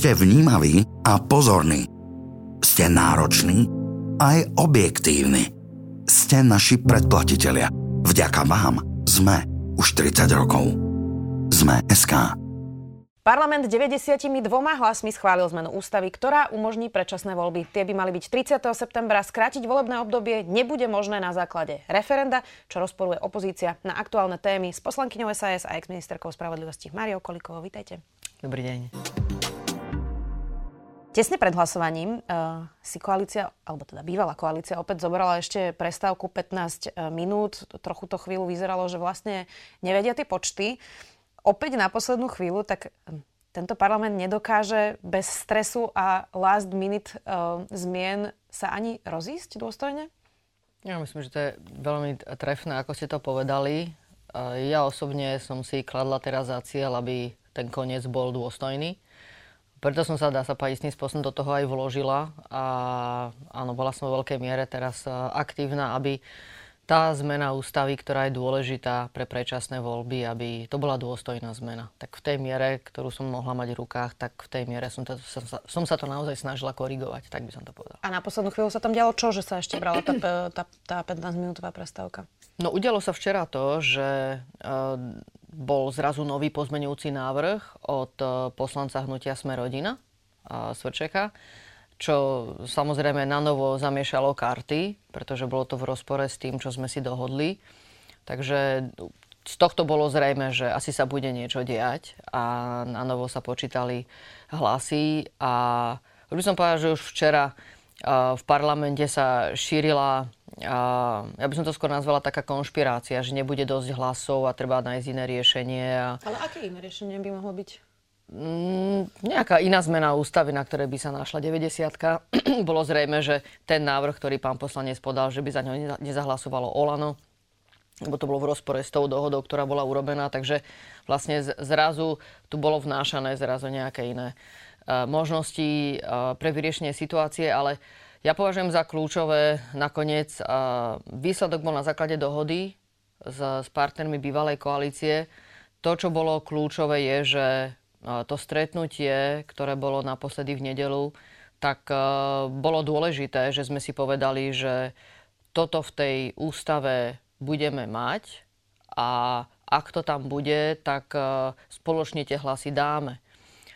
ste vnímaví a pozorní. Ste nároční aj objektívni. Ste naši predplatitelia. Vďaka vám sme už 30 rokov. Sme SK. Parlament 92 hlasmi schválil zmenu ústavy, ktorá umožní predčasné voľby. Tie by mali byť 30. septembra. Skrátiť volebné obdobie nebude možné na základe referenda, čo rozporuje opozícia na aktuálne témy s poslankyňou SAS a ex-ministerkou spravodlivosti Mariou Kolikovou. Vítajte. Dobrý deň. Tesne pred hlasovaním uh, si koalícia, alebo teda bývalá koalícia, opäť zobrala ešte prestávku 15 eh, minút. Trochu to chvíľu vyzeralo, že vlastne nevedia tie počty. Opäť na poslednú chvíľu, tak hm, tento parlament nedokáže bez stresu a last minute uh, zmien sa ani rozísť dôstojne? Ja myslím, že to je veľmi trefné, ako ste to povedali. Ja osobne som si kladla teraz za cieľ, aby ten koniec bol dôstojný preto som sa, dá sa povedať, istým spôsobom do toho aj vložila a áno, bola som vo veľkej miere teraz e, aktívna, aby tá zmena ústavy, ktorá je dôležitá pre predčasné voľby, aby to bola dôstojná zmena. Tak v tej miere, ktorú som mohla mať v rukách, tak v tej miere som, to, som, sa, som sa to naozaj snažila korigovať, tak by som to povedal. A na poslednú chvíľu sa tam dialo čo, že sa ešte brala tá, tá, tá 15-minútová prestávka? No udialo sa včera to, že uh, bol zrazu nový pozmenujúci návrh od e, poslanca hnutia Sme rodina, Svrčeka, čo samozrejme na novo zamiešalo karty, pretože bolo to v rozpore s tým, čo sme si dohodli. Takže z tohto bolo zrejme, že asi sa bude niečo diať a na novo sa počítali hlasy a by som povedal, že už včera v parlamente sa šírila, ja by som to skôr nazvala taká konšpirácia, že nebude dosť hlasov a treba nájsť iné riešenie. Ale aké iné riešenie by mohlo byť? Mm, nejaká iná zmena ústavy, na ktorej by sa našla 90 Bolo zrejme, že ten návrh, ktorý pán poslanec podal, že by za ňo nezahlasovalo Olano, lebo to bolo v rozpore s tou dohodou, ktorá bola urobená, takže vlastne zrazu tu bolo vnášané zrazu nejaké iné E, možností e, pre vyriešenie situácie, ale ja považujem za kľúčové nakoniec, výsledok bol na základe dohody s, s partnermi bývalej koalície. To, čo bolo kľúčové, je, že to stretnutie, ktoré bolo naposledy v nedelu, tak bolo dôležité, že sme si povedali, že toto v tej ústave budeme mať a ak to tam bude, tak spoločne tie hlasy dáme.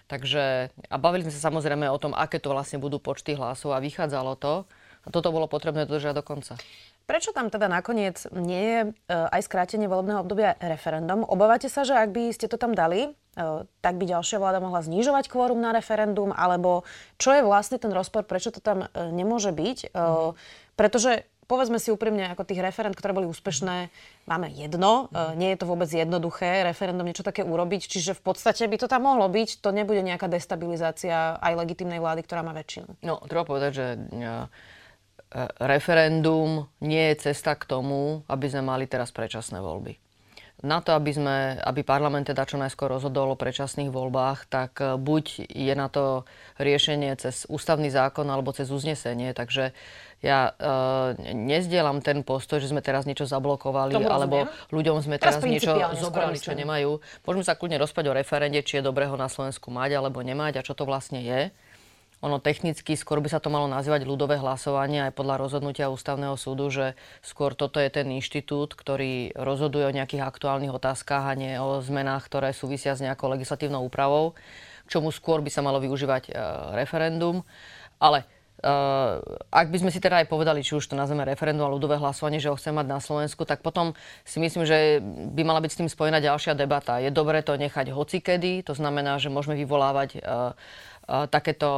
Takže, a bavili sme sa samozrejme o tom, aké to vlastne budú počty hlasov a vychádzalo to. A toto bolo potrebné dodržať do konca. Prečo tam teda nakoniec nie je e, aj skrátenie volebného obdobia referendum? Obávate sa, že ak by ste to tam dali, e, tak by ďalšia vláda mohla znižovať kvórum na referendum? Alebo čo je vlastne ten rozpor, prečo to tam e, nemôže byť? Mm. Pretože povedzme si úprimne, ako tých referend, ktoré boli úspešné, máme jedno. Mm. Nie je to vôbec jednoduché referendum niečo také urobiť, čiže v podstate by to tam mohlo byť. To nebude nejaká destabilizácia aj legitimnej vlády, ktorá má väčšinu. No, treba povedať, že e, referendum nie je cesta k tomu, aby sme mali teraz predčasné voľby. Na to, aby, sme, aby parlament teda čo najskôr rozhodol o predčasných voľbách, tak e, buď je na to riešenie cez ústavný zákon alebo cez uznesenie. Takže ja uh, nezdielam ten postoj, že sme teraz niečo zablokovali, alebo ľuďom sme teraz, teraz niečo zobrali, čo nemajú. Môžeme sa kľudne rozpať o referende, či je dobré ho na Slovensku mať alebo nemať a čo to vlastne je. Ono technicky skôr by sa to malo nazývať ľudové hlasovanie aj podľa rozhodnutia ústavného súdu, že skôr toto je ten inštitút, ktorý rozhoduje o nejakých aktuálnych otázkach a nie o zmenách, ktoré súvisia s nejakou legislatívnou úpravou, k čomu skôr by sa malo využívať e, referendum. Ale Uh, ak by sme si teda aj povedali, či už to nazveme referendum a ľudové hlasovanie, že ho chceme mať na Slovensku, tak potom si myslím, že by mala byť s tým spojená ďalšia debata. Je dobré to nechať hocikedy, to znamená, že môžeme vyvolávať uh, takéto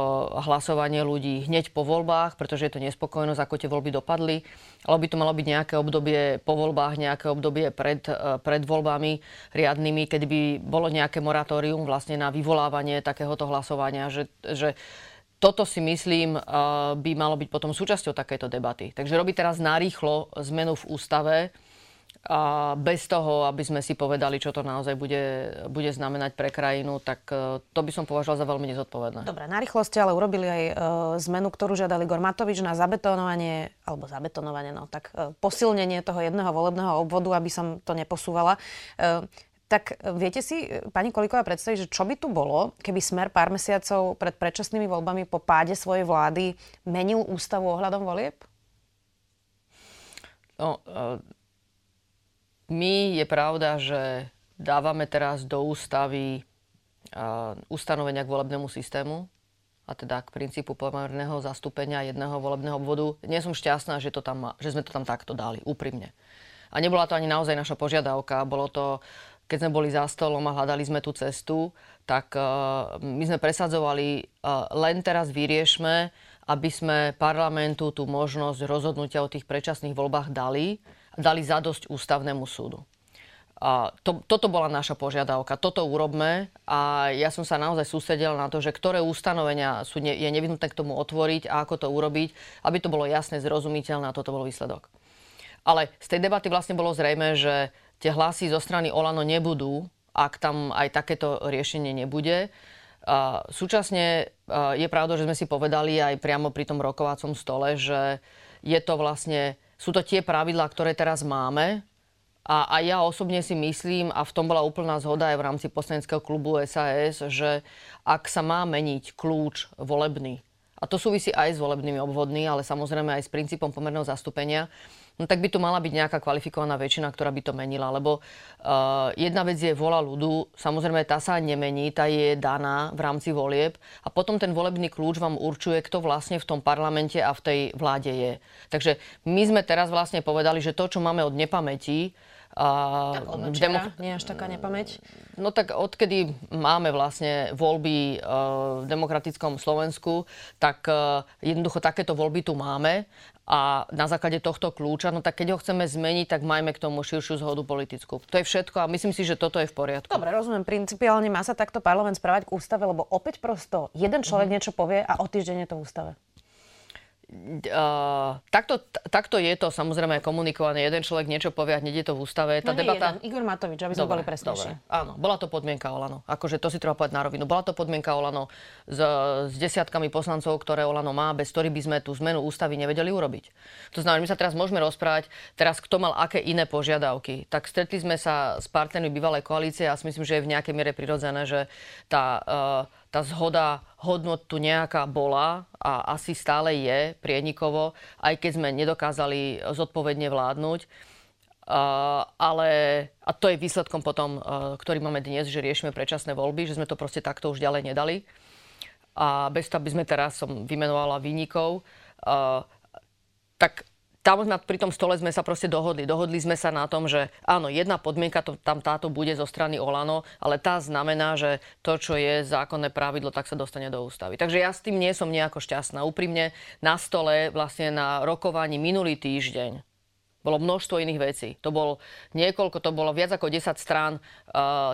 hlasovanie ľudí hneď po voľbách, pretože je to nespokojnosť, ako tie voľby dopadli. Ale by to malo byť nejaké obdobie po voľbách, nejaké obdobie pred, e, pred voľbami riadnymi, kedy by bolo nejaké moratórium vlastne na vyvolávanie takéhoto hlasovania, že, že toto si myslím by malo byť potom súčasťou takéto debaty. Takže robiť teraz narýchlo zmenu v ústave, a bez toho, aby sme si povedali, čo to naozaj bude, bude znamenať pre krajinu, tak e, to by som považoval za veľmi nezodpovedné. Dobre, na rýchlosť ale urobili aj e, zmenu, ktorú žiadali Gormatovič na zabetonovanie, alebo zabetonovanie, no tak e, posilnenie toho jedného volebného obvodu, aby som to neposúvala. E, tak viete si, pani Koliková, predstaviť, že čo by tu bolo, keby Smer pár mesiacov pred predčasnými voľbami po páde svojej vlády menil ústavu ohľadom volieb? No, e, my je pravda, že dávame teraz do ústavy uh, ustanovenia k volebnému systému, a teda k princípu pomerného zastúpenia jedného volebného obvodu. Nie som šťastná, že, to tam, že sme to tam takto dali, úprimne. A nebola to ani naozaj naša požiadavka, bolo to, keď sme boli za stolom a hľadali sme tú cestu, tak uh, my sme presadzovali, uh, len teraz vyriešme, aby sme parlamentu tú možnosť rozhodnutia o tých predčasných voľbách dali dali zadosť ústavnému súdu. A to, toto bola naša požiadavka, toto urobme a ja som sa naozaj sústredila na to, že ktoré ustanovenia sú ne, je nevyhnutné k tomu otvoriť a ako to urobiť, aby to bolo jasné, zrozumiteľné a toto bol výsledok. Ale z tej debaty vlastne bolo zrejme, že tie hlasy zo strany Olano nebudú, ak tam aj takéto riešenie nebude. A súčasne je pravda, že sme si povedali aj priamo pri tom rokovacom stole, že je to vlastne sú to tie pravidlá, ktoré teraz máme. A, a ja osobne si myslím, a v tom bola úplná zhoda aj v rámci poslaneckého klubu SAS, že ak sa má meniť kľúč volebný, a to súvisí aj s volebnými obvodmi, ale samozrejme aj s princípom pomerného zastúpenia, no tak by tu mala byť nejaká kvalifikovaná väčšina, ktorá by to menila. Lebo uh, jedna vec je vola ľudu, samozrejme tá sa nemení, tá je daná v rámci volieb a potom ten volebný kľúč vám určuje, kto vlastne v tom parlamente a v tej vláde je. Takže my sme teraz vlastne povedali, že to, čo máme od nepamäti, a tak demok- nie až taká nepamäť? No tak odkedy máme vlastne voľby uh, v demokratickom Slovensku, tak uh, jednoducho takéto voľby tu máme a na základe tohto kľúča, no tak keď ho chceme zmeniť, tak majme k tomu širšiu zhodu politickú. To je všetko a myslím si, že toto je v poriadku. Dobre, rozumiem. Principiálne má sa takto parlament správať k ústave, lebo opäť prosto jeden človek mm-hmm. niečo povie a o týždeň je to ústave. Uh, takto, takto je to samozrejme komunikované. Jeden človek niečo povie a hneď je to v ústave. Tá no debata... jeden. Igor Matovič, aby sme dobre, boli presnejšie. Áno, bola to podmienka Olano. Akože to si treba povedať na rovinu. Bola to podmienka Olano s, s desiatkami poslancov, ktoré Olano má, bez ktorých by sme tú zmenu ústavy nevedeli urobiť. To znamená, my sa teraz môžeme rozprávať, teraz kto mal aké iné požiadavky. Tak stretli sme sa s partnermi bývalej koalície a si myslím, že je v nejakej miere prirodzené, že tá uh, tá zhoda hodnot tu nejaká bola a asi stále je prienikovo, aj keď sme nedokázali zodpovedne vládnuť. Uh, ale, a to je výsledkom potom, uh, ktorý máme dnes, že riešime predčasné voľby, že sme to proste takto už ďalej nedali. A bez toho, aby sme teraz som vymenovala výnikov, uh, tak tam na, pri tom stole sme sa proste dohodli. Dohodli sme sa na tom, že áno, jedna podmienka to, tam táto bude zo strany Olano, ale tá znamená, že to, čo je zákonné pravidlo, tak sa dostane do ústavy. Takže ja s tým nie som nejako šťastná. Úprimne na stole vlastne na rokovaní minulý týždeň bolo množstvo iných vecí. To bol niekoľko, to bolo viac ako 10 strán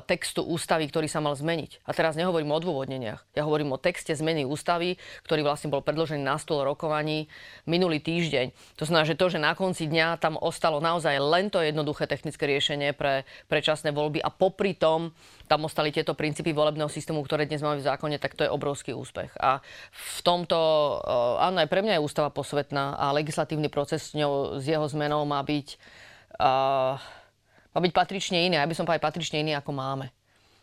textu ústavy, ktorý sa mal zmeniť. A teraz nehovorím o odôvodneniach. Ja hovorím o texte zmeny ústavy, ktorý vlastne bol predložený na stôl rokovaní minulý týždeň. To znamená, že to, že na konci dňa tam ostalo naozaj len to jednoduché technické riešenie pre predčasné voľby a popri tom tam ostali tieto princípy volebného systému, ktoré dnes máme v zákone, tak to je obrovský úspech. A v tomto, eh, áno, aj pre mňa je ústava posvetná a legislatívny proces s, ňou, s jeho zmenou má byť, uh, má byť patrične iný. Ja by som povedal patrične iný, ako máme.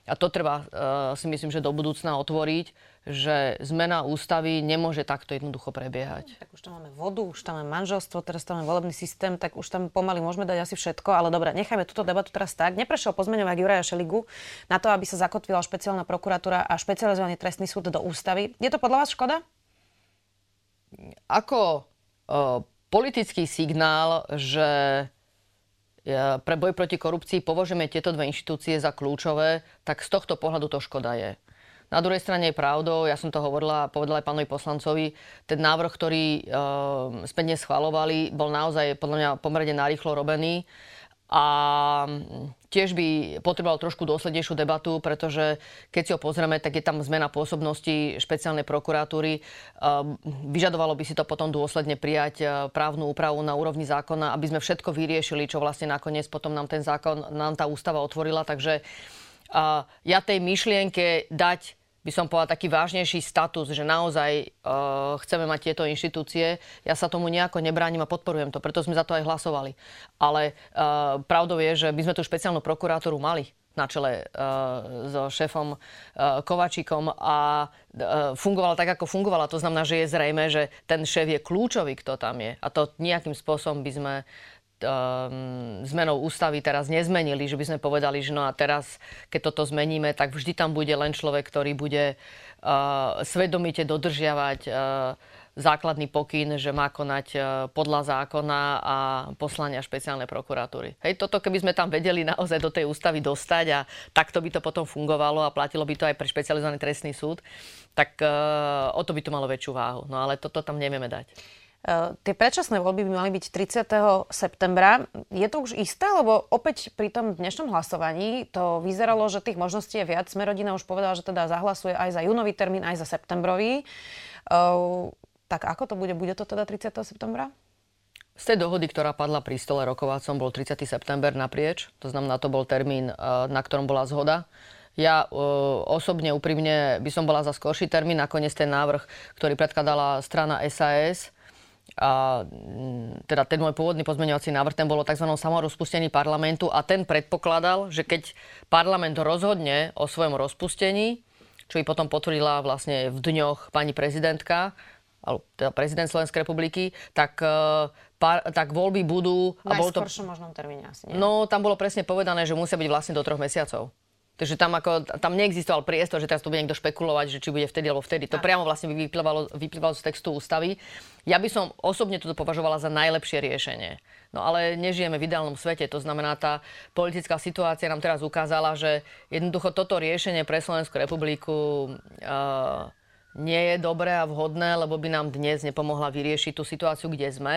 A to treba uh, si myslím, že do budúcna otvoriť, že zmena ústavy nemôže takto jednoducho prebiehať. Tak už tam máme vodu, už tam máme manželstvo, teraz tam máme volebný systém, tak už tam pomaly môžeme dať asi všetko, ale dobre, nechajme túto debatu teraz tak. Neprešiel pozmeňovák Juraja Šeligu na to, aby sa zakotvila špeciálna prokuratúra a špecializovaný trestný súd do ústavy. Je to podľa vás škoda? ako politický signál, že pre boj proti korupcii považujeme tieto dve inštitúcie za kľúčové, tak z tohto pohľadu to škoda je. Na druhej strane je pravdou, ja som to hovorila, povedala aj pánovi poslancovi, ten návrh, ktorý e, sme schvalovali, bol naozaj podľa mňa pomerne narýchlo robený. A tiež by potreboval trošku dôslednejšiu debatu, pretože keď si ho pozrieme, tak je tam zmena pôsobnosti špeciálnej prokuratúry. Vyžadovalo by si to potom dôsledne prijať e, právnu úpravu na úrovni zákona, aby sme všetko vyriešili, čo vlastne nakoniec potom nám ten zákon, nám tá ústava otvorila. Takže ja tej myšlienke dať by som povedala, taký vážnejší status, že naozaj uh, chceme mať tieto inštitúcie. Ja sa tomu nejako nebránim a podporujem to, preto sme za to aj hlasovali. Ale uh, pravdou je, že by sme tú špeciálnu prokurátoru mali na čele uh, so šéfom uh, Kovačikom a uh, fungovala tak, ako fungovala. To znamená, že je zrejme, že ten šéf je kľúčový, kto tam je. A to nejakým spôsobom by sme um, zmenou ústavy teraz nezmenili, že by sme povedali, že no a teraz, keď toto zmeníme, tak vždy tam bude len človek, ktorý bude uh, svedomite dodržiavať uh, základný pokyn, že má konať uh, podľa zákona a poslania špeciálnej prokuratúry. Hej, toto keby sme tam vedeli naozaj do tej ústavy dostať a takto by to potom fungovalo a platilo by to aj pre špecializovaný trestný súd, tak o to by to malo väčšiu váhu. No ale toto tam nevieme dať. Uh, tie predčasné voľby by mali byť 30. septembra. Je to už isté, lebo opäť pri tom dnešnom hlasovaní to vyzeralo, že tých možností je viac. Smerodina už povedala, že teda zahlasuje aj za júnový termín, aj za septembrový. Uh, tak ako to bude? Bude to teda 30. septembra? Z tej dohody, ktorá padla pri stole rokovacom, bol 30. september naprieč. To znamená, to bol termín, na ktorom bola zhoda. Ja osobne, úprimne by som bola za skorší termín. Nakoniec ten návrh, ktorý predkladala strana SAS, a, mm, teda ten môj pôvodný pozmeňovací návrh, ten bolo tzv. samorozpustení parlamentu a ten predpokladal, že keď parlament rozhodne o svojom rozpustení, čo i potom potvrdila vlastne v dňoch pani prezidentka, alebo teda prezident Slovenskej republiky, tak, e, par, tak voľby budú... V najskoršom to, možnom termíne asi, nie? No, tam bolo presne povedané, že musia byť vlastne do troch mesiacov. Takže tam, ako, tam neexistoval priestor, že teraz to bude niekto špekulovať, že či bude vtedy alebo vtedy. To priamo vlastne vyplývalo, vyplývalo z textu ústavy. Ja by som osobne toto považovala za najlepšie riešenie. No ale nežijeme v ideálnom svete. To znamená, tá politická situácia nám teraz ukázala, že jednoducho toto riešenie pre Slovenskú republiku uh, nie je dobré a vhodné, lebo by nám dnes nepomohla vyriešiť tú situáciu, kde sme.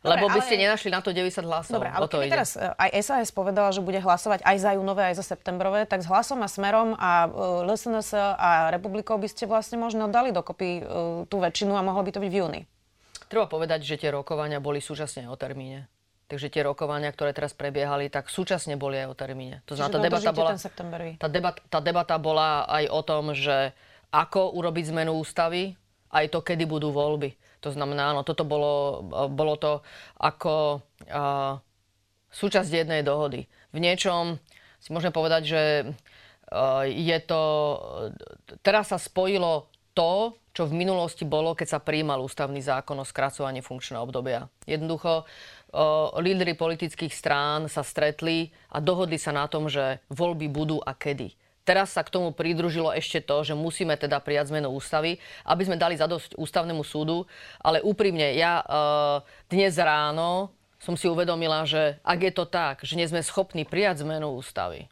Dobre, lebo by ale... ste nenašli na to 90 hlasov. Dobre, ale keby teraz e, aj SAS povedala, že bude hlasovať aj za júnové, aj za septembrové, tak s hlasom a smerom a uh, e, LSNS a republikou by ste vlastne možno dali dokopy uh, tú väčšinu a mohlo by to byť v júni. Treba povedať, že tie rokovania boli súčasne o termíne. Takže tie rokovania, ktoré teraz prebiehali, tak súčasne boli aj o termíne. To znamená, tá debata, bola, tá, debat, tá debata bola aj o tom, že ako urobiť zmenu ústavy, aj to, kedy budú voľby. To znamená, áno, toto bolo, bolo to ako uh, súčasť jednej dohody. V niečom si môžeme povedať, že uh, je to... Teraz sa spojilo to, čo v minulosti bolo, keď sa prijímal ústavný zákon o skracovaní funkčného obdobia. Jednoducho, lídry politických strán sa stretli a dohodli sa na tom, že voľby budú a kedy. Teraz sa k tomu pridružilo ešte to, že musíme teda prijať zmenu ústavy, aby sme dali zadosť ústavnému súdu. Ale úprimne, ja uh, dnes ráno som si uvedomila, že ak je to tak, že nie sme schopní prijať zmenu ústavy,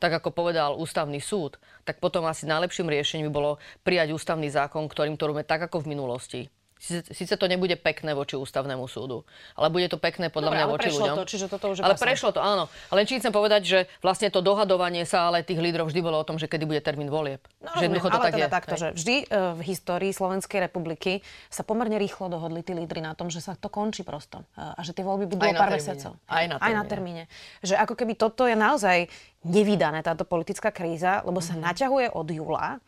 tak ako povedal ústavný súd, tak potom asi najlepším riešením by bolo prijať ústavný zákon, ktorým to robíme tak ako v minulosti. Sice to nebude pekné voči ústavnému súdu, ale bude to pekné podľa Dobre, mňa voči ľuďom. To, čiže toto už ale pasne. prešlo to, áno. Ale či chcem povedať, že vlastne to dohadovanie sa ale tých lídrov vždy bolo o tom, že kedy bude termín volieb. No, že rozumiem, to ale tak teda je. takto, že vždy uh, v histórii Slovenskej republiky sa pomerne rýchlo dohodli tí lídry na tom, že sa to končí prosto. Uh, a že tie voľby budú o pár mesiacov. Aj na termíne. Aj na termíne. Že ako keby toto je naozaj nevydané, táto politická kríza, lebo sa mm-hmm. naťahuje od júla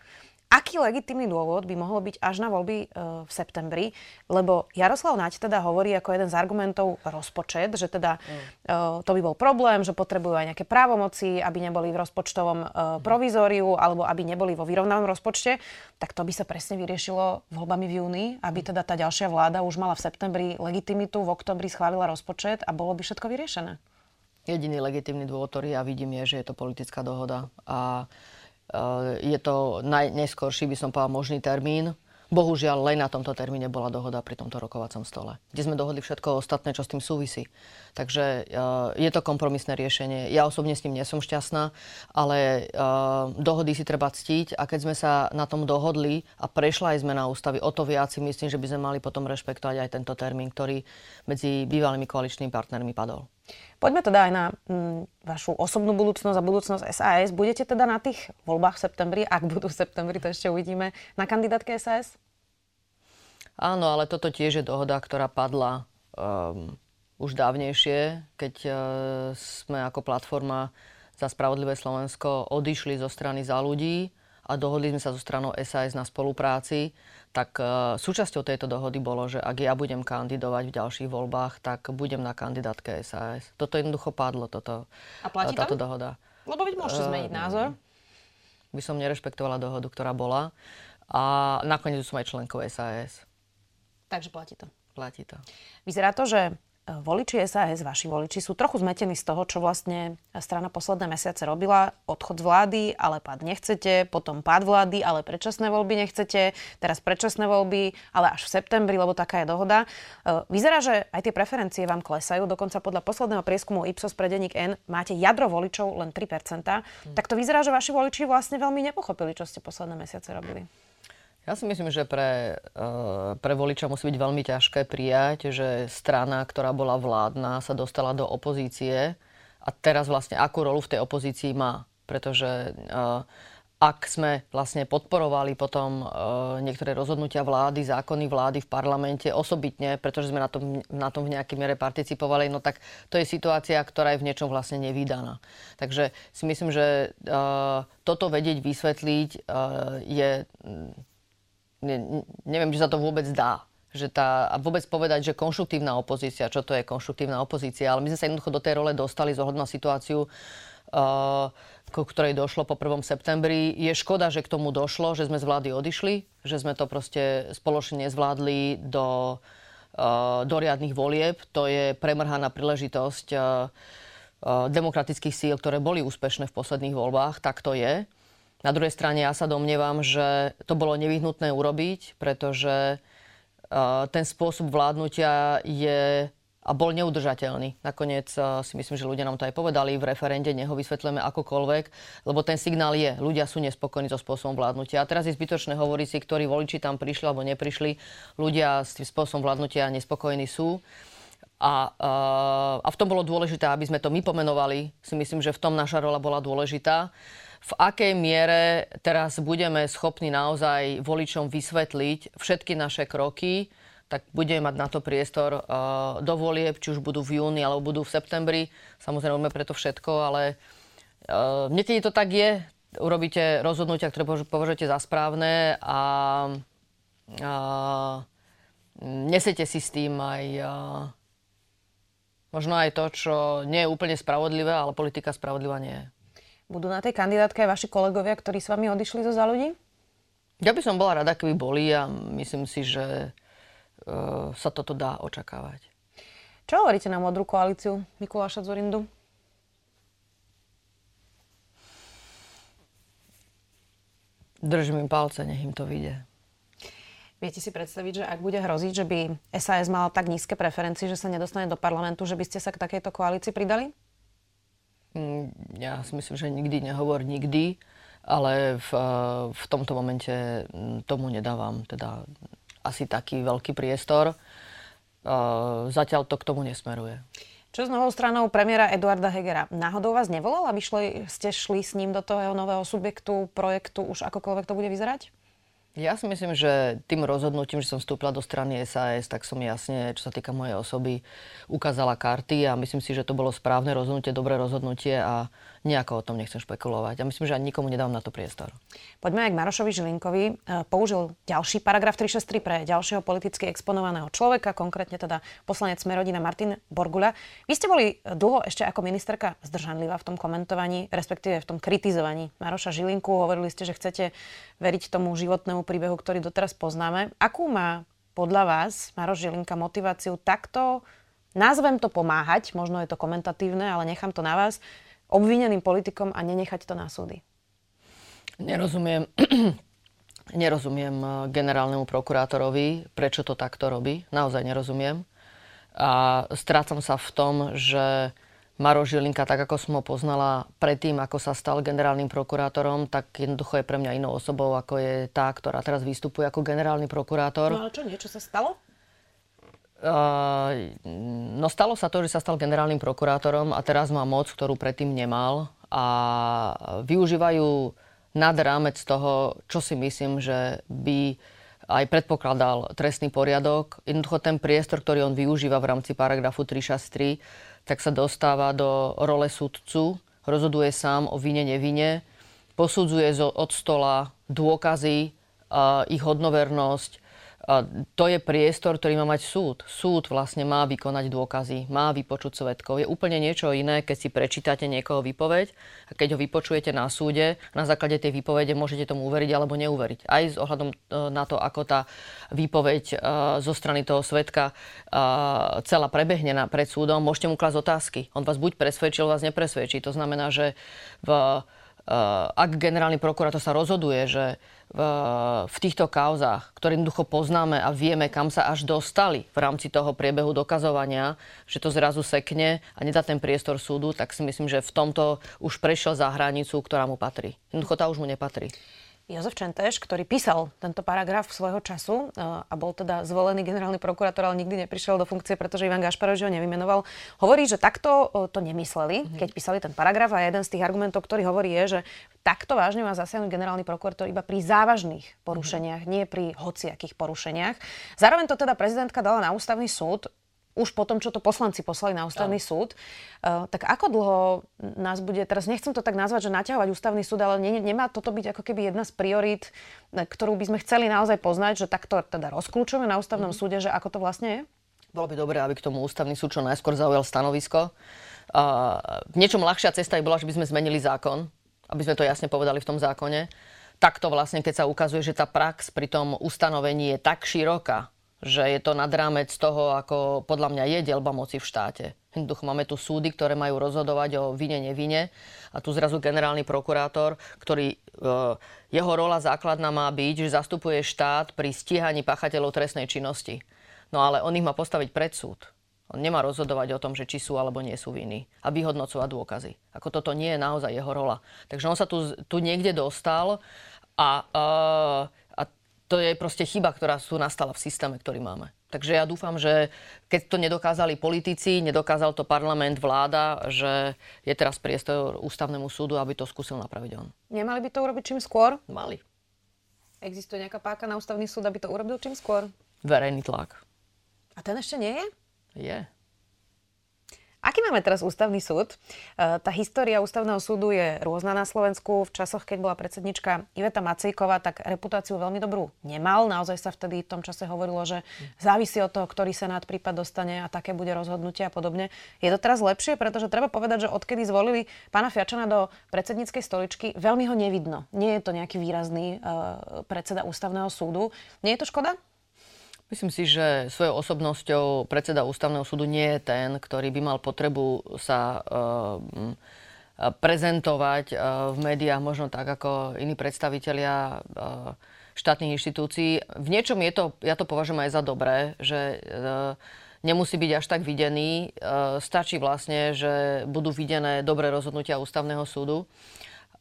Aký legitimný dôvod by mohlo byť až na voľby e, v septembri? Lebo Jaroslav Naď teda hovorí ako jeden z argumentov rozpočet, že teda e, to by bol problém, že potrebujú aj nejaké právomoci, aby neboli v rozpočtovom e, provizóriu alebo aby neboli vo vyrovnanom rozpočte. Tak to by sa presne vyriešilo voľbami v júni, aby teda tá ďalšia vláda už mala v septembri legitimitu, v oktobri schválila rozpočet a bolo by všetko vyriešené. Jediný legitimný dôvod, ktorý ja vidím, je, že je to politická dohoda. A je to najneskorší, by som povedal, možný termín. Bohužiaľ, len na tomto termíne bola dohoda pri tomto rokovacom stole, kde sme dohodli všetko ostatné, čo s tým súvisí. Takže uh, je to kompromisné riešenie. Ja osobne s ním nie som šťastná, ale uh, dohody si treba ctiť a keď sme sa na tom dohodli a prešla aj zmena ústavy, o to viac si myslím, že by sme mali potom rešpektovať aj tento termín, ktorý medzi bývalými koaličnými partnermi padol. Poďme teda aj na mm, vašu osobnú budúcnosť a budúcnosť SAS. Budete teda na tých voľbách v septembri, ak budú v septembri, to ešte uvidíme, na kandidátke SAS? Áno, ale toto tiež je dohoda, ktorá padla um, už dávnejšie, keď uh, sme ako platforma za Spravodlivé Slovensko odišli zo strany za ľudí a dohodli sme sa zo stranou SAS na spolupráci, tak uh, súčasťou tejto dohody bolo, že ak ja budem kandidovať v ďalších voľbách, tak budem na kandidátke SAS. Toto jednoducho padlo, toto, a platí táto to? dohoda. Lebo vy môžete zmeniť uh, názor. By som nerešpektovala dohodu, ktorá bola. A nakoniec som aj členkou SAS. Takže platí to. Platí to. Vyzerá to, že e, voliči SAS, vaši voliči, sú trochu zmetení z toho, čo vlastne strana posledné mesiace robila. Odchod z vlády, ale pád nechcete, potom pád vlády, ale predčasné voľby nechcete, teraz predčasné voľby, ale až v septembri, lebo taká je dohoda. E, vyzerá, že aj tie preferencie vám klesajú, dokonca podľa posledného prieskumu Ipsos pre denník N máte jadro voličov len 3%. Hmm. Tak to vyzerá, že vaši voliči vlastne veľmi nepochopili, čo ste posledné mesiace robili. Ja si myslím, že pre, eh, pre voliča musí byť veľmi ťažké prijať, že strana, ktorá bola vládna, sa dostala do opozície a teraz vlastne akú rolu v tej opozícii má. Pretože eh, ak sme vlastne podporovali potom eh, niektoré rozhodnutia vlády, zákony vlády v parlamente osobitne, pretože sme na tom, na tom v nejakej miere participovali, no tak to je situácia, ktorá je v niečom vlastne nevydaná. Takže si myslím, že toto vedieť vysvetliť je ne, neviem, či sa to vôbec dá. Že tá, a vôbec povedať, že konštruktívna opozícia, čo to je konštruktívna opozícia, ale my sme sa jednoducho do tej role dostali zohľadom na situáciu, uh, ku ktorej došlo po 1. septembri. Je škoda, že k tomu došlo, že sme z vlády odišli, že sme to proste spoločne nezvládli do, uh, do riadnych volieb. To je premrhaná príležitosť uh, demokratických síl, ktoré boli úspešné v posledných voľbách, tak to je. Na druhej strane ja sa domnievam, že to bolo nevyhnutné urobiť, pretože ten spôsob vládnutia je a bol neudržateľný. Nakoniec si myslím, že ľudia nám to aj povedali v referende, neho vysvetlíme akokoľvek, lebo ten signál je, ľudia sú nespokojní so spôsobom vládnutia. A teraz je zbytočné hovoriť si, ktorí voliči tam prišli alebo neprišli. Ľudia s tým spôsobom vládnutia nespokojní sú. A, a v tom bolo dôležité, aby sme to my pomenovali. Si myslím, že v tom naša rola bola dôležitá v akej miere teraz budeme schopní naozaj voličom vysvetliť všetky naše kroky, tak budeme mať na to priestor uh, do volieb, či už budú v júni alebo budú v septembri. Samozrejme, robíme preto všetko, ale uh, niekedy to tak je. Urobíte rozhodnutia, ktoré považujete za správne a uh, nesete si s tým aj uh, možno aj to, čo nie je úplne spravodlivé, ale politika spravodlivá nie je. Budú na tej kandidátke aj vaši kolegovia, ktorí s vami odišli zo za ľudí? Ja by som bola rada, keby boli a myslím si, že uh, sa toto dá očakávať. Čo hovoríte na modrú koalíciu Mikuláša Zorindu? Držím im palce, nech im to vyjde. Viete si predstaviť, že ak bude hroziť, že by SAS mala tak nízke preferencie, že sa nedostane do parlamentu, že by ste sa k takejto koalícii pridali? Mm, ja si myslím, že nikdy nehovor nikdy, ale v, v tomto momente mm, tomu nedávam teda asi taký veľký priestor. Zatiaľ to k tomu nesmeruje. Čo s novou stranou premiéra Eduarda Hegera? Náhodou vás nevolal, aby šli, ste šli s ním do toho nového subjektu, projektu, už akokoľvek to bude vyzerať? Ja si myslím, že tým rozhodnutím, že som vstúpila do strany SAS, tak som jasne, čo sa týka mojej osoby, ukázala karty a myslím si, že to bolo správne rozhodnutie, dobré rozhodnutie a nejako o tom nechcem špekulovať. A myslím, že ani nikomu nedám na to priestor. Poďme aj k Marošovi Žilinkovi. E, použil ďalší paragraf 363 pre ďalšieho politicky exponovaného človeka, konkrétne teda poslanec Smerodina Martin Borguľa. Vy ste boli dlho ešte ako ministerka zdržanlivá v tom komentovaní, respektíve v tom kritizovaní Maroša Žilinku. Hovorili ste, že chcete veriť tomu životnému príbehu, ktorý doteraz poznáme. Akú má podľa vás Maroš Žilinka motiváciu takto nazvem to pomáhať, možno je to komentatívne, ale nechám to na vás, obvineným politikom a nenechať to na súdy? Nerozumiem Nerozumiem eh, generálnemu prokurátorovi, prečo to takto robí. Naozaj nerozumiem. A strácam sa v tom, že Maro Žilinka, tak ako som ho poznala predtým, ako sa stal generálnym prokurátorom, tak jednoducho je pre mňa inou osobou, ako je tá, ktorá teraz vystupuje ako generálny prokurátor. No ale čo, niečo sa stalo? Uh, no stalo sa to, že sa stal generálnym prokurátorom a teraz má moc, ktorú predtým nemal a využívajú nad rámec toho, čo si myslím, že by aj predpokladal trestný poriadok. Jednoducho ten priestor, ktorý on využíva v rámci paragrafu 363, tak sa dostáva do role sudcu, rozhoduje sám o vine, nevine, posudzuje od stola dôkazy, ich hodnovernosť, to je priestor, ktorý má mať súd. Súd vlastne má vykonať dôkazy, má vypočuť svetkov. Je úplne niečo iné, keď si prečítate niekoho výpoveď a keď ho vypočujete na súde, na základe tej výpovede môžete tomu uveriť alebo neuveriť. Aj s ohľadom e, na to, ako tá výpoveď e, zo strany toho svetka e, celá prebehne pred súdom, môžete mu klásť otázky. On vás buď presvedčil, vás nepresvedčí. To znamená, že v ak generálny prokurátor sa rozhoduje, že v, týchto kauzách, ktoré jednoducho poznáme a vieme, kam sa až dostali v rámci toho priebehu dokazovania, že to zrazu sekne a nedá ten priestor súdu, tak si myslím, že v tomto už prešiel za hranicu, ktorá mu patrí. Jednoducho tá už mu nepatrí. Jozef Čenteš, ktorý písal tento paragraf svojho času e, a bol teda zvolený generálny prokurátor, ale nikdy neprišiel do funkcie, pretože Ivan Gašparovič ho nevymenoval, hovorí, že takto e, to nemysleli, mm-hmm. keď písali ten paragraf a jeden z tých argumentov, ktorý hovorí, je, že takto vážne má zasiahnuť generálny prokurátor iba pri závažných porušeniach, nie pri hociakých porušeniach. Zároveň to teda prezidentka dala na ústavný súd už po tom, čo to poslanci poslali na ústavný ja. súd. Uh, tak ako dlho nás bude, teraz nechcem to tak nazvať, že naťahovať ústavný súd, ale ne, nemá toto byť ako keby jedna z priorít, ktorú by sme chceli naozaj poznať, že takto teda rozklúčujeme na ústavnom mm. súde, že ako to vlastne je? Bolo by dobré, aby k tomu ústavný súd čo najskôr zaujal stanovisko. Uh, niečom ľahšia cesta by bola, že by sme zmenili zákon, aby sme to jasne povedali v tom zákone. Takto vlastne, keď sa ukazuje, že tá prax pri tom ustanovení je tak široká, že je to nad rámec toho, ako podľa mňa je delba moci v štáte. Jednoducho máme tu súdy, ktoré majú rozhodovať o vine, nevine a tu zrazu generálny prokurátor, ktorý, e, jeho rola základná má byť, že zastupuje štát pri stíhaní pachateľov trestnej činnosti. No ale on ich má postaviť pred súd. On nemá rozhodovať o tom, že či sú alebo nie sú viny a vyhodnocovať dôkazy. Ako toto nie je naozaj jeho rola. Takže on sa tu, tu niekde dostal a uh, to je proste chyba, ktorá tu nastala v systéme, ktorý máme. Takže ja dúfam, že keď to nedokázali politici, nedokázal to parlament, vláda, že je teraz priestor ústavnému súdu, aby to skúsil napraviť on. Nemali by to urobiť čím skôr? Mali. Existuje nejaká páka na ústavný súd, aby to urobil čím skôr? Verejný tlak. A ten ešte nie je? Je. Aký máme teraz ústavný súd? E, tá história ústavného súdu je rôzna na Slovensku. V časoch, keď bola predsednička Iveta Macejková, tak reputáciu veľmi dobrú nemal. Naozaj sa vtedy v tom čase hovorilo, že závisí od toho, ktorý senát prípad dostane a také bude rozhodnutie a podobne. Je to teraz lepšie, pretože treba povedať, že odkedy zvolili pána Fiačana do predsedníckej stoličky, veľmi ho nevidno. Nie je to nejaký výrazný uh, predseda ústavného súdu. Nie je to škoda? Myslím si, že svojou osobnosťou predseda ústavného súdu nie je ten, ktorý by mal potrebu sa uh, prezentovať uh, v médiách možno tak ako iní predstavitelia uh, štátnych inštitúcií. V niečom je to, ja to považujem aj za dobré, že nemusí byť až tak videný. Stačí vlastne, že budú videné dobré rozhodnutia ústavného súdu.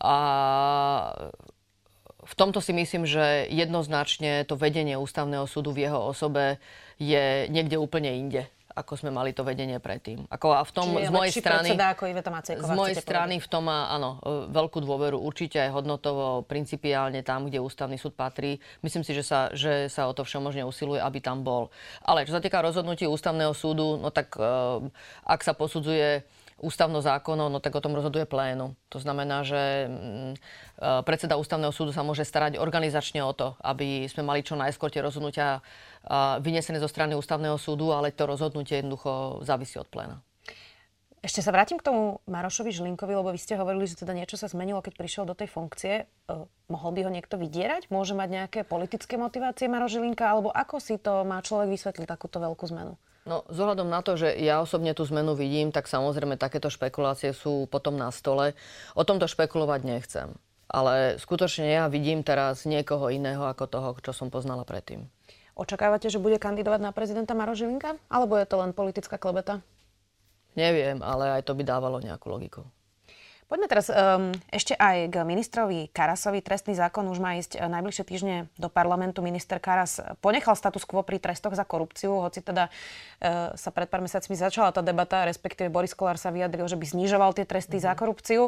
A v tomto si myslím, že jednoznačne to vedenie ústavného súdu v jeho osobe je niekde úplne inde ako sme mali to vedenie predtým. Ako a v tom Čiže z mojej strany, ako Iveta z mojej strany v tom má áno, veľkú dôveru určite aj hodnotovo, principiálne tam, kde ústavný súd patrí. Myslím si, že sa, že sa o to všemožne usiluje, aby tam bol. Ale čo sa týka rozhodnutí ústavného súdu, no tak e, ak sa posudzuje ústavno zákonom, no tak o tom rozhoduje plénu. To znamená, že mm, e, predseda ústavného súdu sa môže starať organizačne o to, aby sme mali čo najskôr tie rozhodnutia e, vynesené zo strany ústavného súdu, ale to rozhodnutie jednoducho závisí od pléna. Ešte sa vrátim k tomu Marošovi Žlinkovi, lebo vy ste hovorili, že teda niečo sa zmenilo, keď prišiel do tej funkcie. Uh, mohol by ho niekto vydierať? Môže mať nejaké politické motivácie Maroš Žilinka? Alebo ako si to má človek vysvetliť takúto veľkú zmenu? No, zohľadom na to, že ja osobne tú zmenu vidím, tak samozrejme takéto špekulácie sú potom na stole. O tomto špekulovať nechcem. Ale skutočne ja vidím teraz niekoho iného ako toho, čo som poznala predtým. Očakávate, že bude kandidovať na prezidenta Maro Žilinka? Alebo je to len politická klebeta? Neviem, ale aj to by dávalo nejakú logiku. Poďme teraz um, ešte aj k ministrovi Karasovi. Trestný zákon už má ísť eh, najbližšie týždne do parlamentu. Minister Karas ponechal status quo pri trestoch za korupciu, hoci teda uh, sa pred pár mesiacmi začala tá debata, respektíve Boris Kolár sa vyjadril, že by znižoval tie tresty mm-hmm. za korupciu.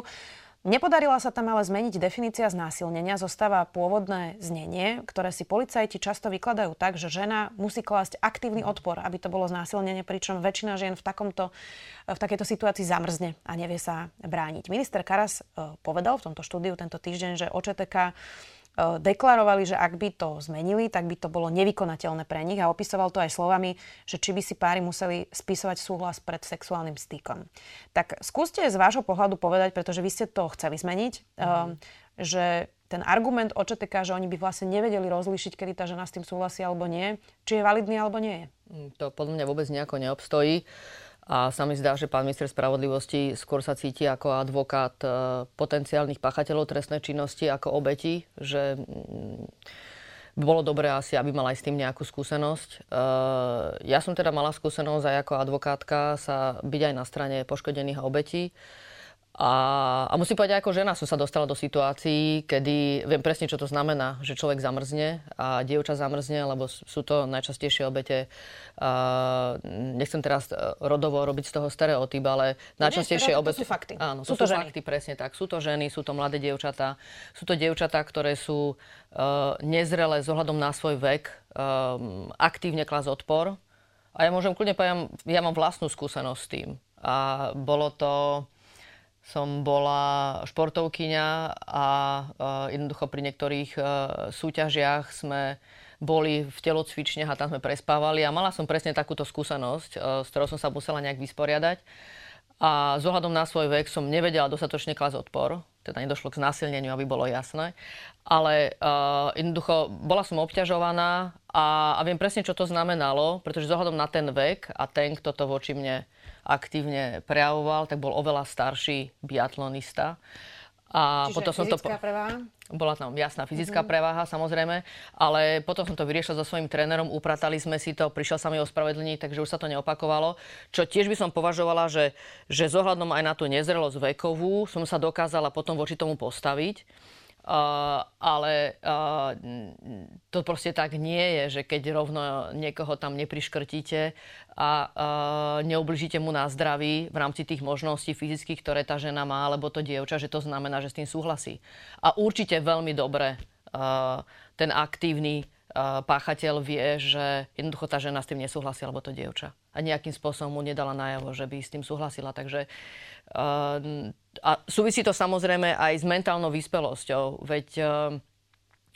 Nepodarila sa tam ale zmeniť definícia znásilnenia, zostáva pôvodné znenie, ktoré si policajti často vykladajú tak, že žena musí klásť aktívny odpor, aby to bolo znásilnenie, pričom väčšina žien v, takomto, v takejto situácii zamrzne a nevie sa brániť. Minister Karas eh, povedal v tomto štúdiu tento týždeň, že OČTK E, deklarovali, že ak by to zmenili, tak by to bolo nevykonateľné pre nich a opisoval to aj slovami, že či by si páry museli spisovať súhlas pred sexuálnym stykom. Tak skúste z vášho pohľadu povedať, pretože vy ste to chceli zmeniť, mm. že ten argument očeteká, že oni by vlastne nevedeli rozlíšiť, kedy tá žena s tým súhlasí alebo nie, či je validný alebo nie je. Mm, to podľa mňa vôbec nejako neobstojí. A sa mi zdá, že pán minister spravodlivosti skôr sa cíti ako advokát e, potenciálnych pachateľov trestnej činnosti ako obeti, že mm, bolo dobré asi, aby mal aj s tým nejakú skúsenosť. E, ja som teda mala skúsenosť aj ako advokátka sa byť aj na strane poškodených a obetí. A, a musím povedať, ako žena som sa dostala do situácií, kedy viem presne, čo to znamená, že človek zamrzne a dievča zamrzne, lebo sú to najčastejšie obete. A, nechcem teraz e, rodovo robiť z toho stereotyp, ale najčastejšie obete... To sú fakty. Áno, sú to, sú ženy. fakty, presne tak. Sú to ženy, sú to mladé dievčatá. Sú to dievčatá, ktoré sú uh, nezrelé z ohľadom na svoj vek, uh, aktívne klas odpor. A ja môžem kľudne povedať, ja mám vlastnú skúsenosť s tým. A bolo to som bola športovkyňa a jednoducho pri niektorých e, súťažiach sme boli v telocvičniach a tam sme prespávali a mala som presne takúto skúsenosť, e, s ktorou som sa musela nejak vysporiadať. A z na svoj vek som nevedela dostatočne klas odpor, teda nedošlo k znásilneniu, aby bolo jasné. Ale uh, jednoducho bola som obťažovaná a, a viem presne, čo to znamenalo, pretože z ohľadom na ten vek a ten, kto to voči mne aktívne prejavoval, tak bol oveľa starší biatlonista. A Čiže potom som to... preváha? Bola tam jasná fyzická mm-hmm. preváha, samozrejme, ale potom som to vyriešil so svojím trénerom, upratali sme si to, prišiel sa mi ospravedlniť, takže už sa to neopakovalo. Čo tiež by som považovala, že, že zohľadom aj na tú nezrelosť vekovú som sa dokázala potom voči tomu postaviť Uh, ale uh, to proste tak nie je, že keď rovno niekoho tam nepriškrtíte a uh, neubližíte mu na zdraví v rámci tých možností fyzických, ktoré tá žena má, alebo to dievča, že to znamená, že s tým súhlasí. A určite veľmi dobre ten aktívny páchateľ vie, že jednoducho tá žena s tým nesúhlasí, alebo to dievča. A nejakým spôsobom mu nedala najavo, že by s tým súhlasila. Takže a súvisí to samozrejme aj s mentálnou vyspelosťou, veď uh,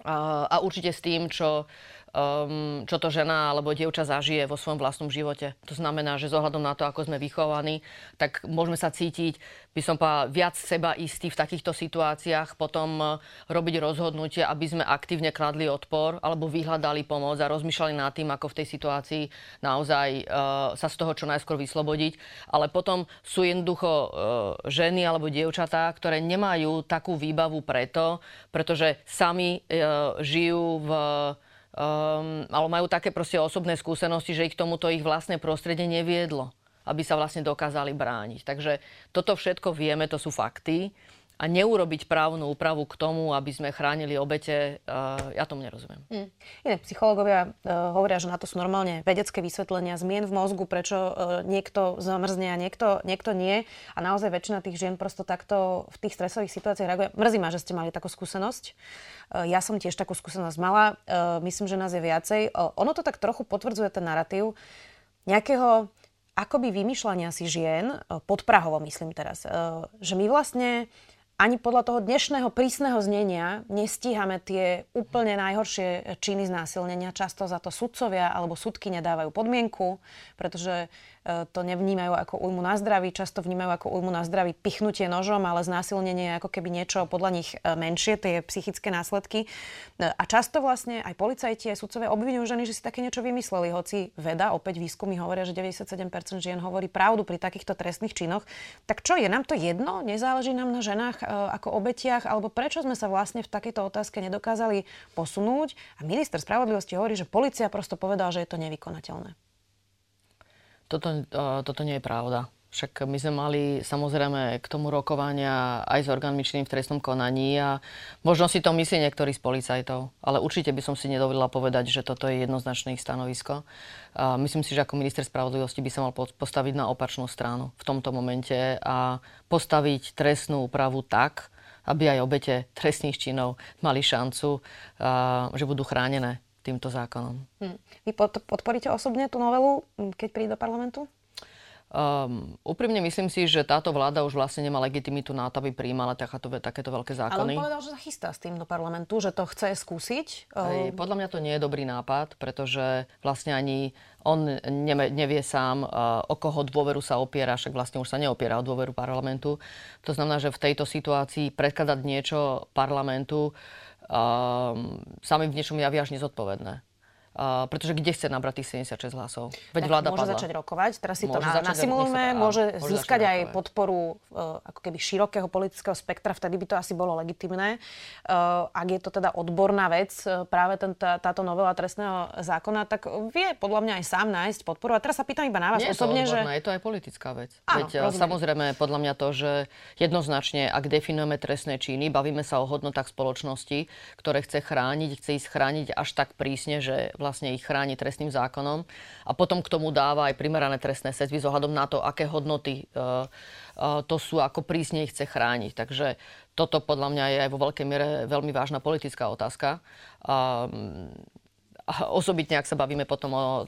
a určite s tým, čo um, čo to žena alebo dievča zažije vo svojom vlastnom živote. To znamená, že zohľadom na to, ako sme vychovaní, tak môžeme sa cítiť, by som povedala, viac seba istý v takýchto situáciách, potom uh, robiť rozhodnutie, aby sme aktívne kladli odpor alebo vyhľadali pomoc a rozmýšľali nad tým, ako v tej situácii naozaj uh, sa z toho čo najskôr vyslobodiť. Ale potom sú jednoducho uh, ženy alebo dievčatá, ktoré nemajú takú výbavu preto, pretože sami uh, žijú v um, ale majú také proste osobné skúsenosti, že ich tomuto ich vlastné prostredie neviedlo, aby sa vlastne dokázali brániť. Takže toto všetko vieme, to sú fakty a neurobiť právnu úpravu k tomu, aby sme chránili obete, uh, ja tomu nerozumiem. Mm. Iné psychológovia uh, hovoria, že na to sú normálne vedecké vysvetlenia zmien v mozgu, prečo uh, niekto zamrzne a niekto, niekto nie. A naozaj väčšina tých žien prosto takto v tých stresových situáciách reaguje. Mrzí ma, že ste mali takú skúsenosť. Ja som tiež takú skúsenosť mala. Myslím, že nás je viacej. Ono to tak trochu potvrdzuje ten narratív nejakého akoby vymýšľania si žien, podprahovo myslím teraz, že my vlastne ani podľa toho dnešného prísneho znenia nestíhame tie úplne najhoršie činy znásilnenia. Často za to sudcovia alebo sudky nedávajú podmienku, pretože to nevnímajú ako újmu na zdraví, často vnímajú ako újmu na zdraví pichnutie nožom, ale znásilnenie je ako keby niečo podľa nich e, menšie, tie psychické následky. E, a často vlastne aj policajti, aj sudcovia obvinujú ženy, že si také niečo vymysleli, hoci veda, opäť výskumy hovoria, že 97% žien hovorí pravdu pri takýchto trestných činoch. Tak čo, je nám to jedno? Nezáleží nám na ženách, ako obetiach, alebo prečo sme sa vlastne v takejto otázke nedokázali posunúť. A minister spravodlivosti hovorí, že policia prosto povedala, že je to nevykonateľné. Toto, toto nie je pravda. Však my sme mali samozrejme k tomu rokovania aj s orgánmi činným v trestnom konaní a možno si to myslí niektorí z policajtov, ale určite by som si nedovolila povedať, že toto je jednoznačné ich stanovisko. A myslím si, že ako minister spravodlivosti by sa mal postaviť na opačnú stranu v tomto momente a postaviť trestnú úpravu tak, aby aj obete trestných činov mali šancu, že budú chránené týmto zákonom. Hm. Vy podporíte osobne tú novelu, keď príde do parlamentu? Um, úprimne myslím si, že táto vláda už vlastne nemá legitimitu na to, aby prijímala takáto, takéto veľké zákony. Ale on povedal, že sa chystá s tým do parlamentu, že to chce skúsiť. Ej, podľa mňa to nie je dobrý nápad, pretože vlastne ani on nevie, nevie sám, uh, o koho dôveru sa opiera, však vlastne už sa neopiera o dôveru parlamentu. To znamená, že v tejto situácii predkladať niečo parlamentu uh, sami v niečom javí až nezodpovedné. Uh, pretože kde chce nabrať tých 76 hlasov? Veď tak vláda môže padla. začať rokovať, teraz si môže to na, nasimulujeme, môže, môže získať aj rokovať. podporu uh, ako keby širokého politického spektra, vtedy by to asi bolo legitimné. Uh, ak je to teda odborná vec, práve ten, tá, táto novela trestného zákona, tak vie podľa mňa aj sám nájsť podporu. A teraz sa pýtam iba na vás Nie osobne, je to odborná, že... je to aj politická vec. Áno, Veď rozumiem. samozrejme podľa mňa to, že jednoznačne, ak definujeme trestné činy, bavíme sa o hodnotách spoločnosti, ktoré chce chrániť, chce ísť chrániť až tak prísne, že vlastne ich chráni trestným zákonom a potom k tomu dáva aj primerané trestné sedzby s ohľadom na to, aké hodnoty uh, uh, to sú, ako prísne ich chce chrániť. Takže toto podľa mňa je aj vo veľkej miere veľmi vážna politická otázka. Um, osobitne, ak sa bavíme potom o,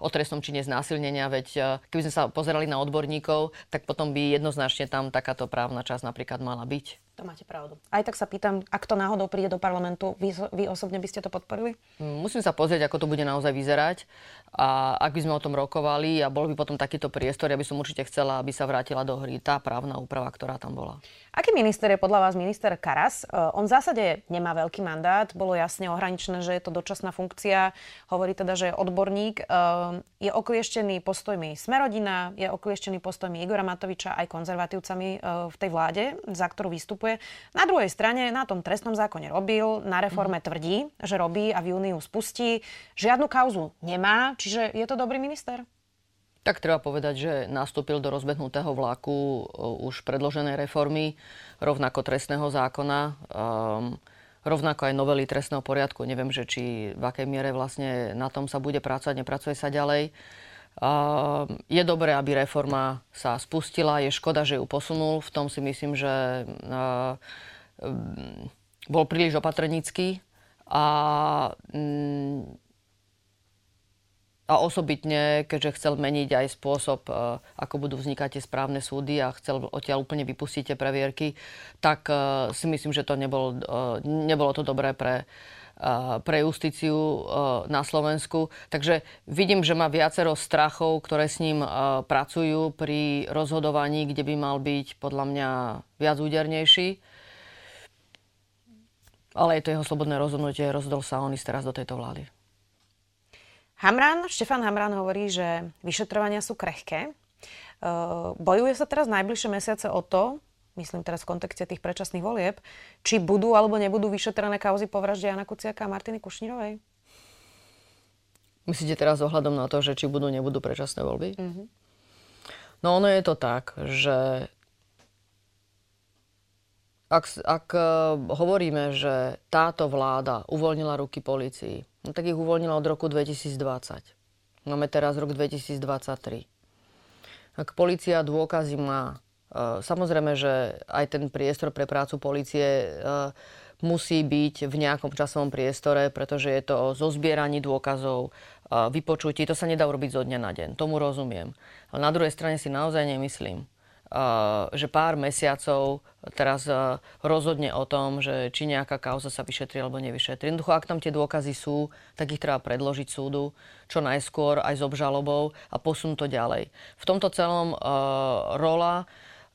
o trestnom čine znásilnenia, veď e, keby sme sa pozerali na odborníkov, tak potom by jednoznačne tam takáto právna časť napríklad mala byť. To máte pravdu. Aj tak sa pýtam, ak to náhodou príde do parlamentu, vy, vy osobne by ste to podporili? Musím sa pozrieť, ako to bude naozaj vyzerať. A ak by sme o tom rokovali a bol by potom takýto priestor, ja by som určite chcela, aby sa vrátila do hry tá právna úprava, ktorá tam bola. Aký minister je podľa vás minister Karas? E, on v zásade nemá veľký mandát, bolo jasne ohraničené, že je to dočasná funkcia. Hovorí teda, že je odborník. E, je oklieštený postojmi Smerodina, je oklieštený postojmi Igora Matoviča aj konzervatívcami e, v tej vláde, za ktorú vystupuje funguje. Na druhej strane na tom trestnom zákone robil, na reforme mm. tvrdí, že robí a v júniu spustí. Žiadnu kauzu nemá, čiže je to dobrý minister? Tak treba povedať, že nastúpil do rozbehnutého vlaku už predloženej reformy, rovnako trestného zákona, um, rovnako aj novely trestného poriadku. Neviem, že či v akej miere vlastne na tom sa bude pracovať, nepracuje sa ďalej. Je dobré, aby reforma sa spustila. Je škoda, že ju posunul. V tom si myslím, že bol príliš opatrnícky a, mm, a osobitne, keďže chcel meniť aj spôsob, ako budú vznikať tie správne súdy a chcel odtiaľ úplne vypustiť tie previerky, tak si myslím, že to nebolo, nebolo to dobré pre, pre justíciu na Slovensku. Takže vidím, že má viacero strachov, ktoré s ním pracujú pri rozhodovaní, kde by mal byť podľa mňa viac údernejší. Ale je to jeho slobodné rozhodnutie, rozhodol sa on ísť teraz do tejto vlády. Hamran, Štefan Hamran hovorí, že vyšetrovania sú krehké. Bojuje sa teraz najbližšie mesiace o to, myslím teraz v kontexte tých predčasných volieb, či budú alebo nebudú vyšetrené kauzy po vražde Jana Kuciaka a Martiny Kušnírovej? Myslíte teraz ohľadom na to, že či budú, nebudú predčasné voľby? Mm-hmm. No ono je to tak, že ak, ak e, hovoríme, že táto vláda uvoľnila ruky policii, no tak ich uvoľnila od roku 2020. Máme teraz rok 2023. Ak policia dôkazy má, samozrejme, že aj ten priestor pre prácu policie eh, musí byť v nejakom časovom priestore, pretože je to o zozbieraní dôkazov, eh, vypočutí. To sa nedá urobiť zo dňa na deň. Tomu rozumiem. Ale na druhej strane si naozaj nemyslím, že pár mesiacov teraz rozhodne o tom, že či nejaká kauza sa vyšetrí alebo nevyšetrí. Jednoducho, ak tam tie dôkazy sú, tak ich treba predložiť súdu čo najskôr aj s obžalobou a posunúť to ďalej. V tomto celom rola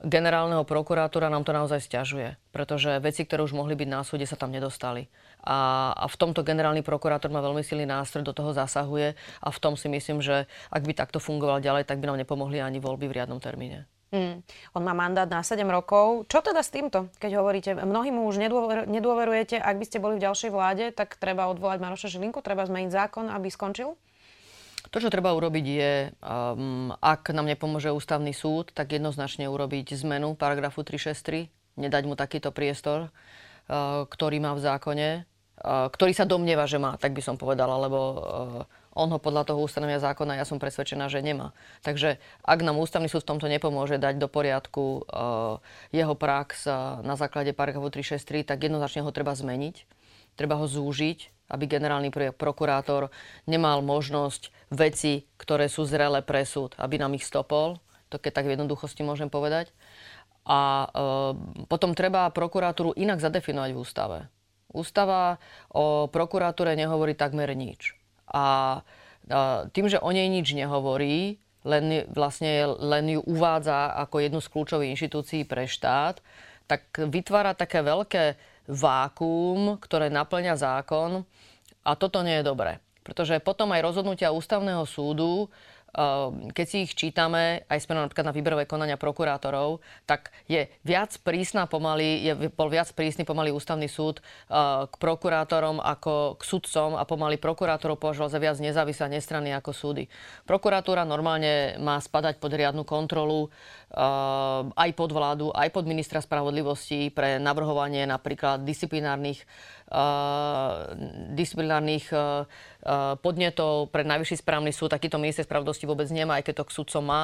generálneho prokurátora nám to naozaj stiažuje, pretože veci, ktoré už mohli byť na súde, sa tam nedostali. A, a v tomto generálny prokurátor má veľmi silný nástroj, do toho zasahuje a v tom si myslím, že ak by takto fungoval ďalej, tak by nám nepomohli ani voľby v riadnom termíne. Mm. On má mandát na 7 rokov. Čo teda s týmto, keď hovoríte? Mnohí mu už nedôver, nedôverujete. Ak by ste boli v ďalšej vláde, tak treba odvolať Maroša Žilinku, treba zmeniť zákon, aby skončil? To, čo treba urobiť je, um, ak nám nepomôže ústavný súd, tak jednoznačne urobiť zmenu paragrafu 363, nedať mu takýto priestor, uh, ktorý má v zákone, uh, ktorý sa domnieva, že má, tak by som povedala, lebo uh, on ho podľa toho ustanovenia zákona, ja som presvedčená, že nemá. Takže ak nám ústavný súd v tomto nepomôže dať do poriadku uh, jeho prax uh, na základe paragrafu 363, tak jednoznačne ho treba zmeniť. Treba ho zúžiť, aby generálny prokurátor nemal možnosť veci, ktoré sú zrele pre súd, aby nám ich stopol. To keď tak v jednoduchosti môžem povedať. A uh, potom treba prokuratúru inak zadefinovať v ústave. Ústava o prokuratúre nehovorí takmer nič. A tým, že o nej nič nehovorí, len, vlastne len ju uvádza ako jednu z kľúčových inštitúcií pre štát, tak vytvára také veľké vákuum, ktoré naplňa zákon a toto nie je dobré. Pretože potom aj rozhodnutia ústavného súdu Ehm, keď si ich čítame, aj sme napríklad na výberové konania prokurátorov, tak je viac prísna pomaly, je bol viac prísny pomaly ústavný súd ehm, k prokurátorom ako k sudcom a pomaly prokurátorov považoval za viac nezávislé a nestranný ako súdy. Prokuratúra normálne má spadať pod riadnu kontrolu aj pod vládu, aj pod ministra spravodlivosti pre navrhovanie napríklad disciplinárnych disciplinárnych podnetov pre najvyšší správny súd. Takýto minister spravodlivosti vôbec nemá, aj keď to k sudcom má.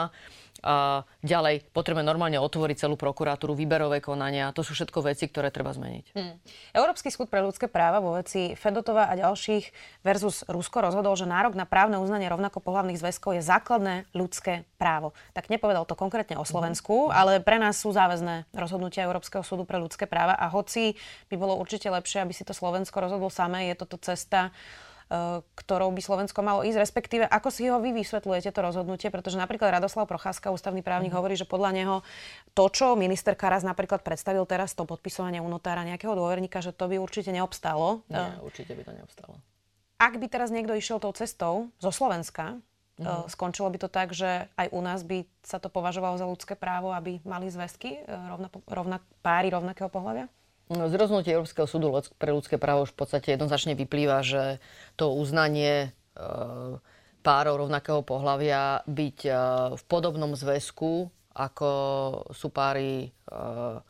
A ďalej, potrebujeme normálne otvoriť celú prokuratúru, výberové konania. To sú všetko veci, ktoré treba zmeniť. Hmm. Európsky súd pre ľudské práva vo veci Fedotova a ďalších versus Rusko rozhodol, že nárok na právne uznanie rovnako pohľavných zväzkov je základné ľudské právo. Tak nepovedal to konkrétne o Slovensku, hmm. ale pre nás sú záväzné rozhodnutia Európskeho súdu pre ľudské práva a hoci by bolo určite lepšie, aby si to Slovensko rozhodlo samé, je toto cesta ktorou by Slovensko malo ísť, respektíve ako si ho vy vysvetľujete to rozhodnutie, pretože napríklad Radoslav Procházka, ústavný právnik, mm. hovorí, že podľa neho to, čo minister Karas napríklad predstavil teraz, to podpisovanie u notára nejakého dôverníka, že to by určite neobstalo. Nie, určite by to neobstalo. Ak by teraz niekto išiel tou cestou zo Slovenska, mm. skončilo by to tak, že aj u nás by sa to považovalo za ľudské právo, aby mali zväzky e, rovna, rovna, páry rovnakého pohľavia? Z rozhodnutia Európskeho súdu pre ľudské právo už v podstate jednoznačne vyplýva, že to uznanie e, párov rovnakého pohľavia byť e, v podobnom zväzku, ako sú páry e,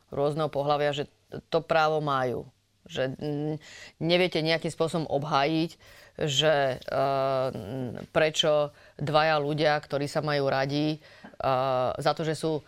rôzneho pohľavia, že to právo majú. Že neviete nejakým spôsobom obhájiť, že prečo dvaja ľudia, ktorí sa majú radi, za to, že sú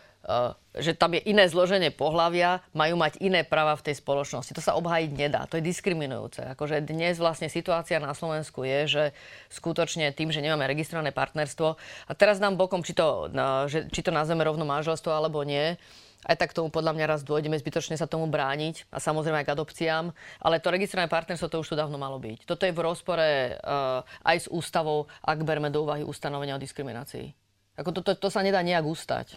že tam je iné zloženie pohlavia, majú mať iné práva v tej spoločnosti. To sa obhájiť nedá, to je diskriminujúce. Akože dnes vlastne situácia na Slovensku je, že skutočne tým, že nemáme registrované partnerstvo, a teraz nám bokom, či to, no, že, či to nazveme rovno manželstvo alebo nie, aj tak tomu podľa mňa raz dôjdeme zbytočne sa tomu brániť a samozrejme aj k adopciám, ale to registrované partnerstvo to už tu dávno malo byť. Toto je v rozpore uh, aj s ústavou, ak berme do úvahy ustanovenia o diskriminácii. Ako to, to, to sa nedá nejak ústať.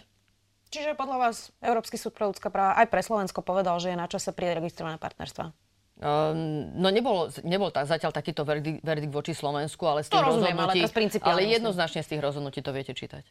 Čiže podľa vás Európsky súd pre ľudské práva aj pre Slovensko povedal, že je na čase pri registrované partnerstva? Uh, no nebol, nebol tak, zatiaľ takýto verdikt, verdikt voči Slovensku, ale z tých to rozumiem, rozhodnutí, ale, ale jednoznačne z tých rozhodnutí to viete čítať.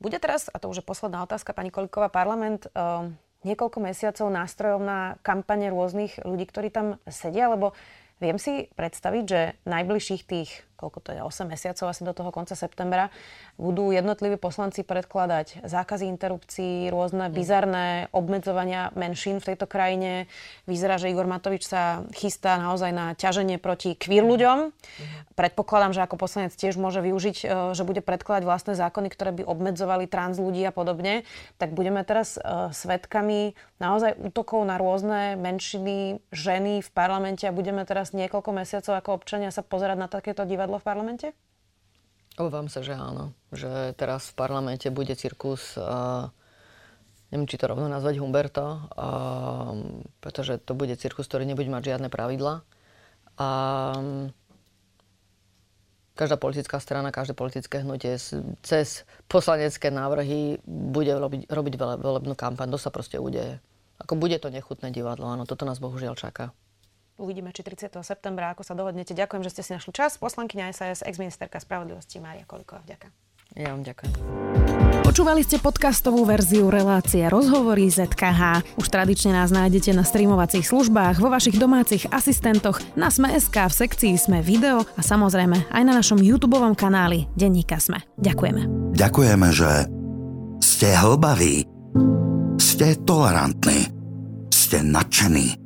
Bude teraz, a to už je posledná otázka, pani Koliková, parlament uh, niekoľko mesiacov nástrojov na kampane rôznych ľudí, ktorí tam sedia, lebo viem si predstaviť, že najbližších tých koľko to je, 8 mesiacov asi do toho konca septembra, budú jednotliví poslanci predkladať zákazy interrupcií, rôzne mhm. bizarné obmedzovania menšín v tejto krajine. Vyzerá, že Igor Matovič sa chystá naozaj na ťaženie proti queer mhm. ľuďom. Mhm. Predpokladám, že ako poslanec tiež môže využiť, e, že bude predkladať vlastné zákony, ktoré by obmedzovali trans ľudí a podobne. Tak budeme teraz uh, svetkami naozaj útokov na rôzne menšiny, ženy v parlamente a budeme teraz niekoľko mesiacov ako občania sa pozerať na takéto divadlo divadlo v parlamente? Obávam sa, že áno. Že teraz v parlamente bude cirkus, uh, neviem, či to rovno nazvať Humberto, uh, pretože to bude cirkus, ktorý nebude mať žiadne pravidla. A každá politická strana, každé politické hnutie cez poslanecké návrhy bude robiť, robiť volebnú kampaň. To sa proste udeje. Ako bude to nechutné divadlo, áno, toto nás bohužiaľ čaká. Uvidíme, či 30. septembra, ako sa dohodnete. Ďakujem, že ste si našli čas. Poslankyňa SAS, ex-ministerka spravodlivosti Mária Koliková. Ďakujem. Ja vám ďakujem. Počúvali ste podcastovú verziu relácie Rozhovory ZKH. Už tradične nás nájdete na streamovacích službách, vo vašich domácich asistentoch, na Sme.sk, v sekcii Sme video a samozrejme aj na našom YouTube kanáli Denníka Sme. Ďakujeme. Ďakujeme, že ste hlbaví, ste tolerantní, ste nadšení,